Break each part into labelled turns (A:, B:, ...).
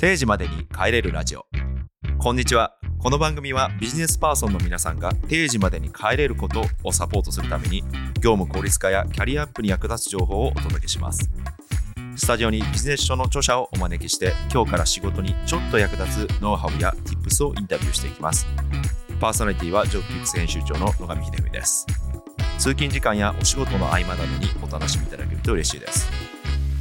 A: 定時までに帰れるラジオ。こんにちは。この番組はビジネスパーソンの皆さんが定時までに帰れることをサポートするために業務効率化やキャリアアップに役立つ情報をお届けします。スタジオにビジネス書の著者をお招きして今日から仕事にちょっと役立つノウハウや Tips をインタビューしていきます。パーソナリティはジョッキック編集長の野上秀文です。通勤時間やお仕事の合間などにお楽しみいただけると嬉しいです。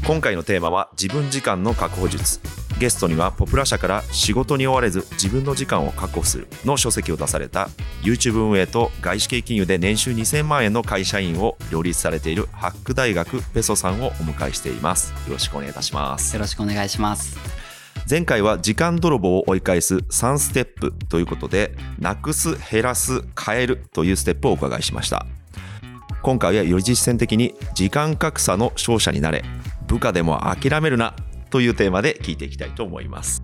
A: 今回のテーマは自分時間の確保術。ゲストにはポプラ社から仕事に追われず自分の時間を確保するの書籍を出された YouTube 運営と外資系金融で年収2000万円の会社員を両立されているハック大学ペソさんをお迎えしています。よろしくお願いいたします。
B: よろしくお願いします。
A: 前回は時間泥棒を追い返す3ステップということでなくす減らす変えるというステップをお伺いしました。今回はより実践的に時間格差の勝者になれ部下でも諦めるなというテーマで聞いていきたいと思います。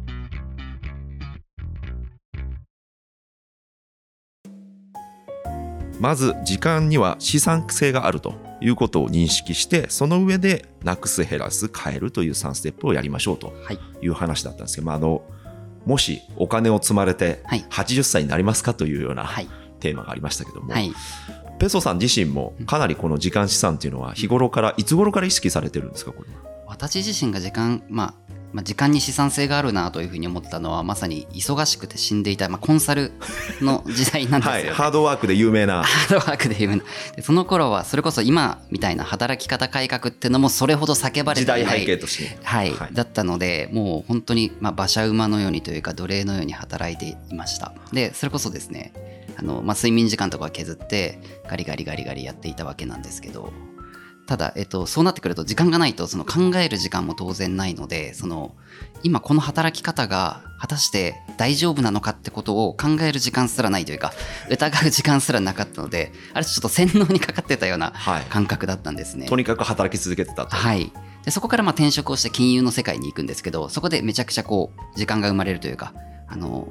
A: まず時間には資産性があるということを認識してその上でなくす減らす変えるという3ステップをやりましょうとい。う話だったんですけど、まあ、あのもしお金を積まれて80歳になりますかというようなテーマがありましたけども、はい、ペソさん自身もかなりこの時間資産っていうのは日頃からいつ頃から意識されてるんですかこれ
B: 私自身が時間、まあ、まあ、時間に資産性があるなというふうに思ったのはまさに忙しくて死んでいた、まあ、コンサルの時代なんですよ、はい、
A: ハードワークで有名な。
B: ハードワークで有名な。でその頃はそれこそ今みたいな働き方改革っていうのもそれほど叫ばれて
A: いない時代背景として、
B: はい、はい、だったのでもう本当にまあ馬車馬のようにというか奴隷のように働いていました。でそれこそですねあの、まあ、睡眠時間とか削ってガリガリガリガリやっていたわけなんですけどただ、えっと、そうなってくると時間がないとその考える時間も当然ないのでその今この働き方が果たして大丈夫なのかってことを考える時間すらないというか疑う時間すらなかったのであれちょっと洗脳にかかってたような感覚だったんですね。はい、
A: とにかく働き続けてたと。
B: はいでそこからまあ転職をして金融の世界に行くんですけどそこでめちゃくちゃこう時間が生まれるというかあの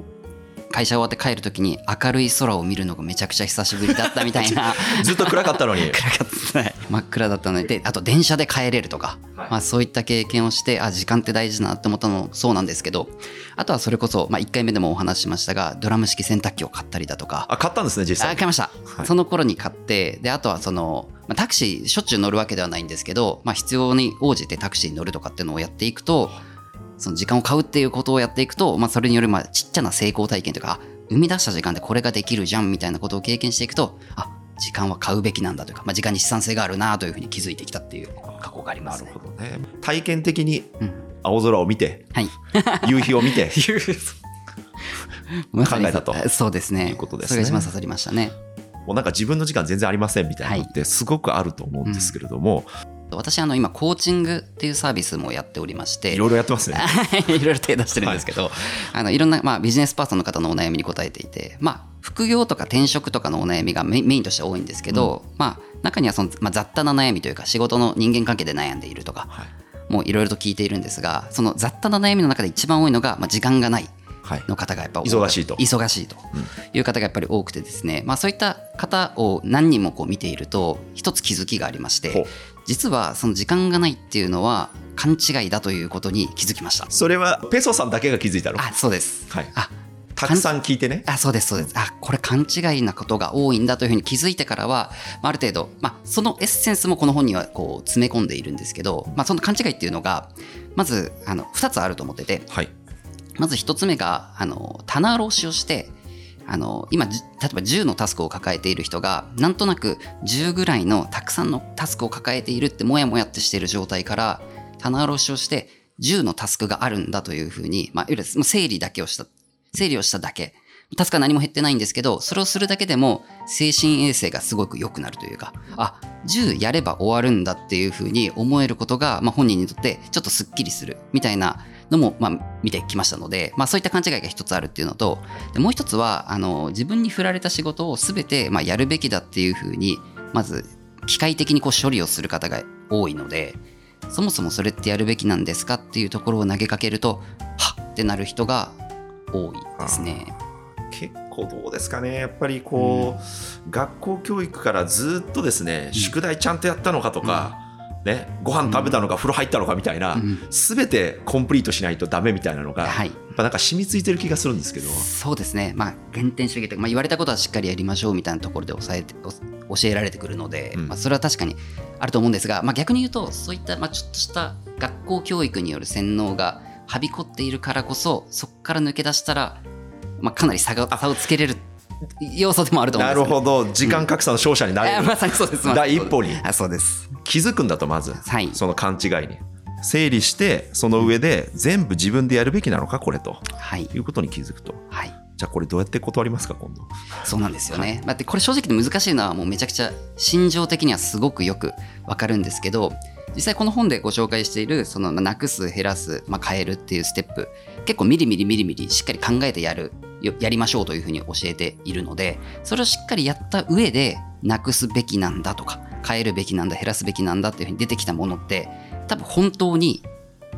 B: 会社終わって帰る時に明るい空を見るのがめちゃくちゃ久しぶりだったみたいな。
A: ずっと暗かったのに。
B: 暗かった、真っ暗だったので。あと電車で帰れるとか、はい、まあ、そういった経験をしてあ時間って大事だなって思ったのもそうなんですけど。あとはそれこそ、まあ、1回目でもお話ししましたがドラム式洗濯機を買ったりだとか。
A: あ買ったんですね実際。
B: あ買いました、はい、その頃に買ってであとはそのまあ、タクシーしょっちゅう乗るわけではないんですけど、まあ、必要に応じてタクシーに乗るとかっていうのをやっていくとその時間を買うっていうことをやっていくと、まあ、それによるまあちっちゃな成功体験とか生み出した時間でこれができるじゃんみたいなことを経験していくとあ時間は買うべきなんだというか、まあ、時間に資産性があるなというふうに気づいてきたっていう過去があります、ね、なるほどね。
A: 体験的に青空を見て、うん、はい、夕日を見て 考えたと。
B: そうですね。いうことですね。それが一番刺さりましたね。
A: もうなんか自分の時間全然ありませんみたいなのってすごくあると思うんですけれども、はい
B: うん私あの今コーチングっていうサービスもやっておりまして
A: いろいろやってますね。
B: いろいろ手出してるんですけど、はい、あのいろんな、まあ、ビジネスパーソンの方のお悩みに答えていてまあ副業とか転職とかのお悩みがメインとして多いんですけど、うん、まあ中にはその、まあ、雑多な悩みというか仕事の人間関係で悩んでいるとか、はい、もういろいろと聞いているんですがその雑多な悩みの中で一番多いのが、まあ、時間がないの方がやっぱ、はい、
A: 忙しいと。
B: 忙しいという方がやっぱり多くてですね、まあ、そういった方を何人もこう見ていると一つ気づきがありまして実はその時間がないっていうのは勘違いだということに気づきました。
A: それはペソさんだけが気づいたの？
B: あそうです、はい、あ
A: たくさん聞いてね？
B: あそうですそうです。あこれ勘違いなことが多いんだというふうに気づいてからはある程度、まあ、そのエッセンスもこの本にはこう詰め込んでいるんですけど、まあ、その勘違いっていうのがまずあの2つあると思ってて、はい、まず1つ目があの棚卸しをしてあの今例えば10のタスクを抱えている人がなんとなく10ぐらいのたくさんのタスクを抱えているってもやもやってしている状態から棚卸しをして10のタスクがあるんだというふうに、まあ、いわゆる整理だけをした整理をしただけ。タスクは何も減ってないんですけどそれをするだけでも精神衛生がすごく良くなるというかあ10やれば終わるんだっていうふうに思えることが、まあ、本人にとってちょっとすっきりするみたいなのも、まあ、見てきましたので、まあ、そういった勘違いが一つあるっていうのとでもう一つはあの自分に振られた仕事を全て、まあ、やるべきだっていうふうにまず機械的にこう処理をする方が多いのでそもそもそれってやるべきなんですかっていうところを投げかけるとはっってなる人が多いですね。
A: 結構どうですかね。やっぱりこう、うん、学校教育からずっとですね、宿題ちゃんとやったのかとか、ね、ご飯食べたのか風呂入ったのかみたいな、
B: うん。
A: すべてコンプリートしないとダメみたいなのが、
B: はい。
A: やっぱなんか染みついてる気がするんですけど。
B: そうですね、まあ、原点主義というか、まあ、言われたことはしっかりやりましょうみたいなところで抑えてお教えられてくるので、
A: うん。
B: まあ、それは確かにあると思うんですが、まあ、逆に言うとそういった、まあ、ちょっとした学校教育による洗脳がはびこっているからこそそこから抜け出したら、まあ、かなり差が差をつけれる要素でもあると思うんです。
A: なるほど、時間格差の勝者になれる。
B: あまさにそうです。
A: 第一歩に。
B: あそうです。
A: 気づくんだと、まず、
B: はい。
A: その勘違いに。整理して、その上で全部自分でやるべきなのか、これと。
B: はい。
A: いうことに気づくと。
B: はい。
A: じゃあ、これどうやって断りますか、今度。
B: そうなんですよね。だってこれ正直で難しいのはもうめちゃくちゃ心情的にはすごくよくわかるんですけど実際この本でご紹介しているそのまあなくす減らす、まあ、変えるっていうステップ結構ミリミリミリミリしっかり考えてやるよやりましょうというふうに教えているのでそれをしっかりやった上でなくすべきなんだとか変えるべきなんだ減らすべきなんだっていうふうに出てきたものって多分本当に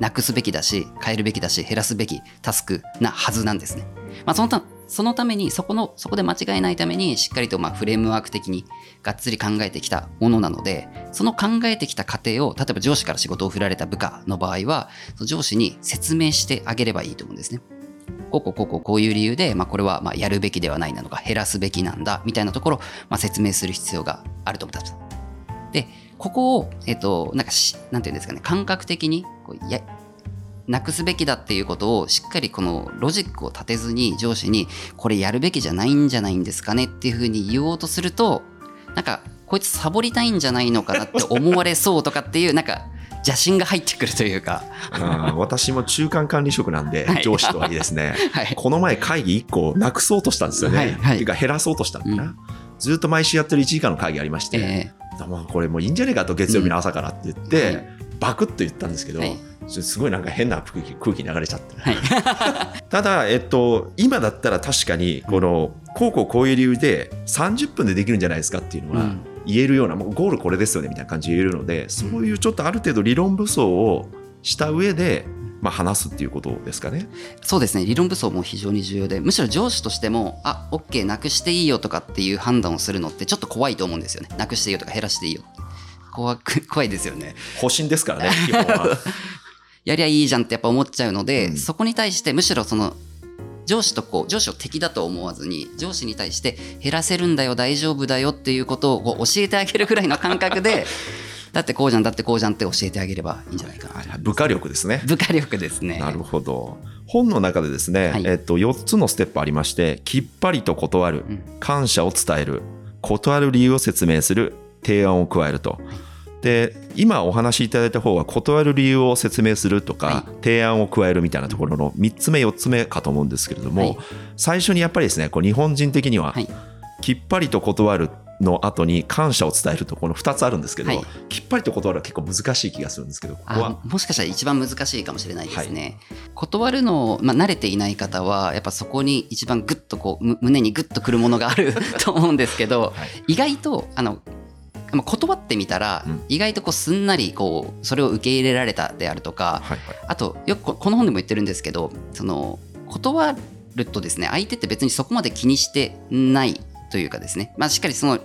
B: なくすべきだし変えるべきだし減らすべきタスクなはずなんですね。まあ、そのたそのためにそこのそこで間違えないためにしっかりとまあフレームワーク的にがっつり考えてきたものなのでその考えてきた過程を例えば上司から仕事を振られた部下の場合はその上司に説明してあげればいいと思うんですね。こうここここういう理由で、まあ、これはまあやるべきではないなのか減らすべきなんだみたいなところをまあ説明する必要があると思ったんです。でここを、えっと、なんかし、なんていうんですかね、感覚的にこうや、なくすべきだっていうことをしっかりこのロジックを立てずに上司にこれやるべきじゃないんじゃないんですかねっていうふうに言おうとするとなんかこいつサボりたいんじゃないのかなって思われそうとかっていうなんか邪心が入ってくるというか、
A: うん私も中間管理職なんで、
B: はい。
A: 上司とはいいですね。
B: はい、
A: この前会議1個なくそうとしたんですよね。
B: はいはい。
A: っていうか減らそうとしたんだな。
B: うん。
A: ずっと毎週やってる1時間の会議ありまして、
B: え
A: もうこれもういいんじゃねえかと月曜日の朝からって言って、
B: はい。
A: バクッと言ったんですけど、
B: はい。
A: すごいなんか変な空気空気流れちゃって、
B: はい。
A: ただ、えっと、今だったら確かにこのこうこうこういう理由で30分でできるんじゃないですかっていうのは
B: うん
A: 言えるような、もうゴールこれですよねみたいな感じで言えるのでそういうちょっとある程度理論武装をした上で、まあ、話すっていうことですかね。
B: そうですね。理論武装も非常に重要でむしろ上司としてもあ OK なくしていいよとかっていう判断をするのってちょっと怖いと思うんですよね。なくしていいよとか減らしていいよ怖く 怖いですよね。
A: 保身ですからね基本は。
B: やりゃいいじゃんってやっぱ思っちゃうので、
A: うん。
B: そこに対してむしろその上司とこう上司を敵だと思わずに上司に対して減らせるんだよ大丈夫だよっていうことをこう教えてあげるぐらいの感覚で だってこうじゃんだってこうじゃんって教えてあげればいいんじゃないかな
A: 部下力ですね。
B: 部下力ですね
A: なるほど。本の中でですね、
B: はい
A: えっと、4つのステップありまして、きっぱりと断る
B: うん、
A: 感謝を伝える、断る理由を説明する、提案を加えると。で、今お話しいただいた方は、断る理由を説明するとか、
B: は
A: 提案を加えるみたいなところの3つ目、4つ目かと思うんですけれども、
B: はい。
A: 最初にやっぱりですね、こう日本人的には、
B: はい。
A: きっぱりと断るの後に感謝を伝えると、この2つあるんですけど、
B: はい。
A: きっぱりと断るは結構難しい気がするんですけど、ここは。
B: あもしかしたら一番難しいかもしれないですね。断るのを、まあ、慣れていない方はやっぱそこに一番グッとこうむ胸にグッとくるものがあると思うんですけど、
A: はい。
B: 意外とあのまあ断ってみたら、
A: うん。
B: 意外とこうすんなりこうそれを受け入れられたであるとかあとよくここの本でも言ってるんですけどその断るとですね相手って別にそこまで気にしてないというかですね、まあ、しっかりその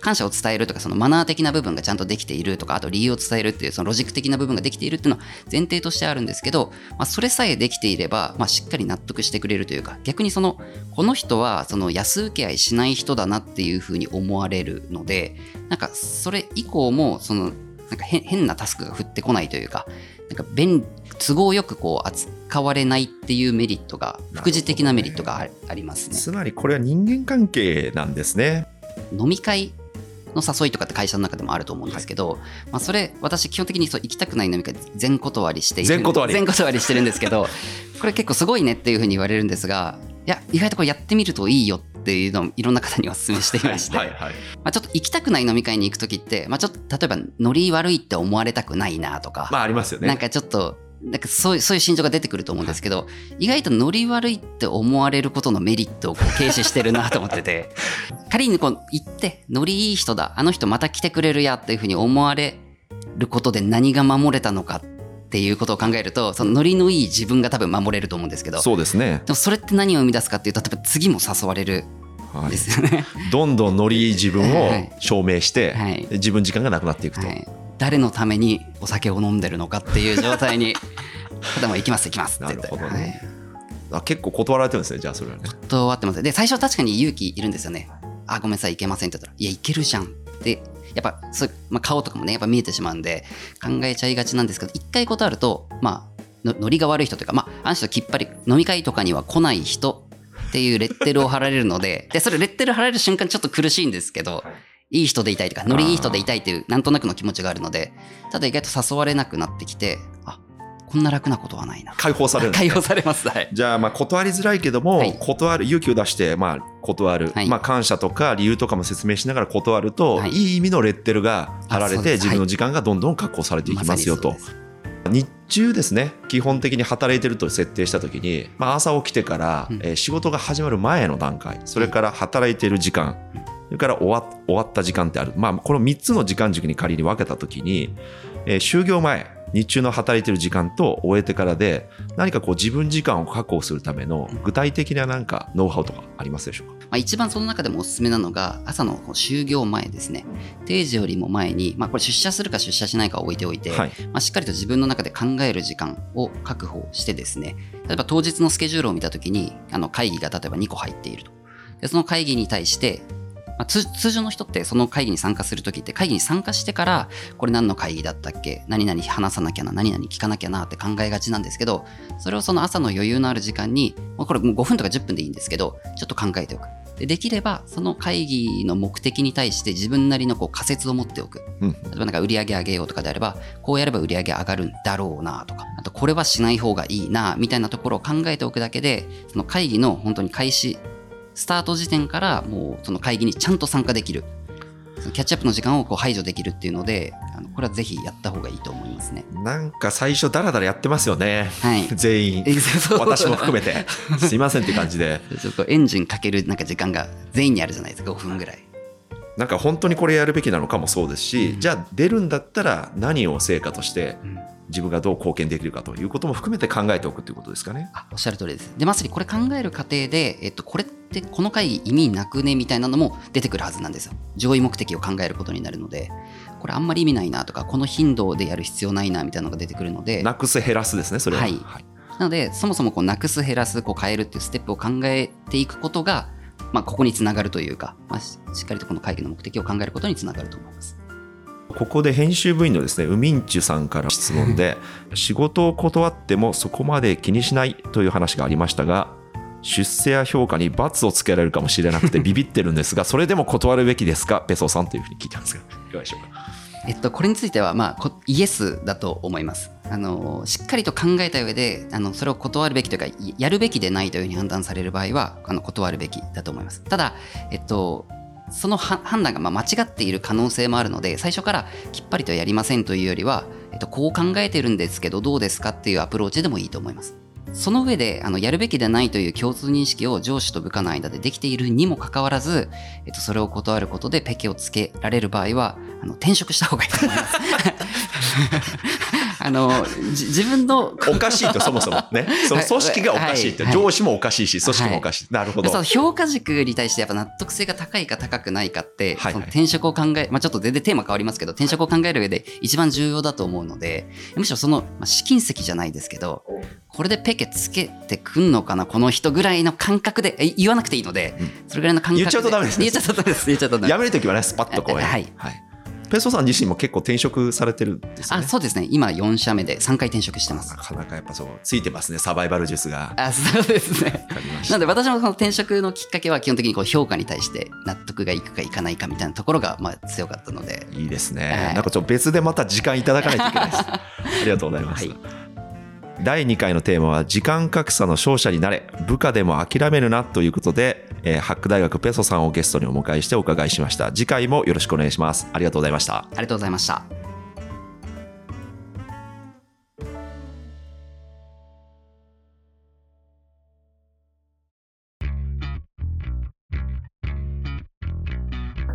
B: 感謝を伝えるとかそのマナー的な部分がちゃんとできているとかあと理由を伝えるっていうそのロジック的な部分ができているっていうのは前提としてあるんですけど、まあ、それさえできていれば、まあ、しっかり納得してくれるというか逆にそのこの人はその安請け合いしない人だなっていうふうに思われるのでなんかそれ以降もそのなんか変変なタスクが降ってこないというかなんか便都合よくこう扱われないっていうメリットが副次的なメリットがあありますね。
A: つまりこれは人間関係なんですね。
B: 飲み会の誘いとかって会社の中でもあると思うんですけど、まあ、それ私基本的にそう行きたくない飲み会全断りしている
A: 全断り
B: 全断りしてるんですけどこれ結構すごいねっていうふうに言われるんですがいや意外とこれやってみるといいよっていうのをいろんな方にお勧めしていまして、
A: はいはい。
B: まあ、ちょっと行きたくない飲み会に行く時って、まあ、ちょっと例えばノリ悪いって思われたくないなとか、
A: まあありますよね。
B: なんかちょっとなんかそういうそういう心情が出てくると思うんですけど、意外とノリ悪いって思われることのメリットをこう軽視してるなと思ってて 仮にこう行ってノリいい人だあの人また来てくれるやっていうふうに思われることで何が守れたのかっていうことを考えるとそのノリのいい自分が多分守れると思うんですけど
A: そうですね。
B: でもそれって何を生み出すかっていうと例えば次も誘われる
A: はい
B: んですよね。
A: どんどんノリいい自分を
B: はい
A: 証明して、
B: はい
A: 自分時間がなくなっていくと。
B: はい、誰のためにお酒を飲んでるのかっていう状態に でも行きます行きますって言って。
A: なるほどね。
B: はい。
A: あ結構断られてるんですねじゃあそれはね。
B: 断ってます。で最初は確かに勇気いるんですよね。あごめんなさい行けませんって言ったらいや行けるじゃんって。やっぱそう、まあ、顔とかもねやっぱ見えてしまうんで考えちゃいがちなんですけど一回断るとまあのノリが悪い人というかまああの人きっぱり飲み会とかには来ない人っていうレッテルを貼られるのででそれレッテル貼られる瞬間ちょっと苦しいんですけど、いい人でいたいとかノリいい人でいたいっていうなんとなくの気持ちがあるのでただ意外と誘われなくなってきてあこんな楽なことはないな。
A: 解放されるね。
B: 解放されます。はい。
A: じゃあまあ断りづらいけども、
B: はい。
A: 断る勇気を出してまあ断る、
B: はい。
A: まあ感謝とか理由とかも説明しながら断ると、
B: はい。
A: い、い意味のレッテルが貼られて自分の時間がどんどん確保されていきますよと、日中ですね基本的に働いてると設定した時に、まあ、朝起きてから、
B: うん。
A: えー仕事が始まる前の段階それから働いている時間、それから終わ終わった時間ってある、まあ、この3つの時間軸に仮に分けた時に、えー就業前日中の働いてる時間と終えてからで何かこう自分時間を確保するための具体的ななんかノウハウとかありますでしょうか？
B: まあ、一番その中でもおすすめなのが朝の就業前ですね。定時よりも前に、まあ、これ出社するか出社しないかは置いておいて、
A: はい。
B: まあ、しっかりと自分の中で考える時間を確保してですね。例えば当日のスケジュールを見た時にあの会議が例えば2個入っていると。でその会議に対してまあ、通通常の人ってその会議に参加するときって会議に参加してからこれ何の会議だったっけ？何々話さなきゃな何々聞かなきゃなって考えがちなんですけどそれをその朝の余裕のある時間にこれもう5分とか10分でいいんですけどちょっと考えておく。でできればその会議の目的に対して自分なりのこう仮説を持っておく。
A: うん。
B: 例えばなんか売り上げ上げようとかであればこうやれば売り上げ上がるんだろうなとかあとこれはしない方がいいなみたいなところを考えておくだけでその会議の本当に開始スタート時点からもうその会議にちゃんと参加できる。キャッチアップの時間をこう排除できるっていうのであのこれはぜひやった方がいいと思いますね。
A: なんか最初ダラダラやってますよね。
B: はい。
A: 全員。私も含めて。すいませんって感じで。
B: ちょっとエンジンかけるなんか時間が全員にあるじゃないですか5分ぐらい。
A: なんか本当にこれやるべきなのかもそうですし、
B: うん。
A: じゃあ出るんだったら何を成果として
B: うん
A: 自分がどう貢献できるかということも含めて考えておくということですかね。
B: あおっしゃる通りです。で、まさにこれ考える過程で、えっと、これってこの会議意味なくねみたいなのも出てくるはずなんですよ。上位目的を考えることになるので、これあんまり意味ないなとか、この頻度でやる必要ないなみたいなのが出てくるので、
A: なくす減らすですねそれは。
B: はいなので、そもそもこうなくす、減らす、こう変えるっていうステップを考えていくことが、まあ、ここにつながるというか、まあ、ししっかりとこの会議の目的を考えることにつながると思います。
A: ここで編集部員のですねウミンチュさんから質問で仕事を断ってもそこまで気にしないという話がありましたが出世や評価に罰をつけられるかもしれなくて ビビってるんですがそれでも断るべきですか？ペソさんというふうに聞いてますがいかがでしょうか？
B: えっと、これについては、まあ、こイエスだと思います。あのしっかりと考えた上であのそれを断るべきというかいやるべきでないというふうに判断される場合はあの断るべきだと思います。ただ、えっと、その判断がま間違っている可能性もあるので最初からきっぱりとやりませんというよりは、えっと、こう考えてるんですけどどうですかっていうアプローチでもいいと思います。その上であのやるべきでないという共通認識を上司と部下の間でできているにもかかわらず、えっと、それを断ることでペケをつけられる場合はあの転職した方がいいと思います。あのじ自分の
A: おかしいとそもそもね。その組織がおかしいって、
B: はい
A: 上司もおかしいし組織もおかしい、なるほど。
B: その評価軸に対してやっぱ納得性が高いか高くないかって、転職を考え、まあ、ちょっと全然テーマ変わりますけど転職を考える上で一番重要だと思うのでむしろその、まあ、試金石じゃないですけどこれでペケつけてくんのかなこの人ぐらいの感覚でえ言わなくていいので、
A: うん。
B: それぐらいの感覚で。
A: 言っちゃうとダメですね。
B: 言っちゃうとダメです。言っちゃうとダメ
A: やめるときはねスパッとこう、
B: はい
A: ペソさん自身も結構転職されてるんですよね。
B: あそうですね。今4社目で3回転職してます。
A: なかなかやっぱそうついてますねサバイバル術が。
B: あそうですね。なので私もその転職のきっかけは基本的にこう評価に対して納得がいくかいかないかみたいなところがまあ強かったので。
A: いいですね、
B: はい。
A: なんかちょっと別でまた時間いただかないといけないです。ありがとうございます、
B: はい
A: 第2回のテーマは時間格差の勝者になれ。部下でも諦めるなということで、えーハック大学ペソさんをゲストにお迎えしてお伺いしました次回もよろしくお願いしますありがとうございました
B: ありがとうございました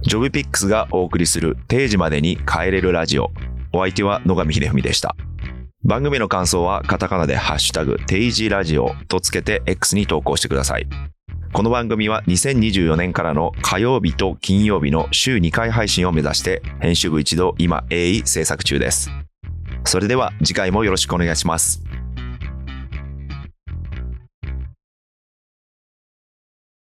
A: ジョブピックスがお送りする定時までに帰れるラジオ。お相手は野上秀文でした。番組の感想はカタカナでハッシュタグ定時ラジオとつけて X に投稿してください。この番組は2024年からの火曜日と金曜日の週2回配信を目指して編集部一同今鋭意制作中です。それでは次回もよろしくお願いします。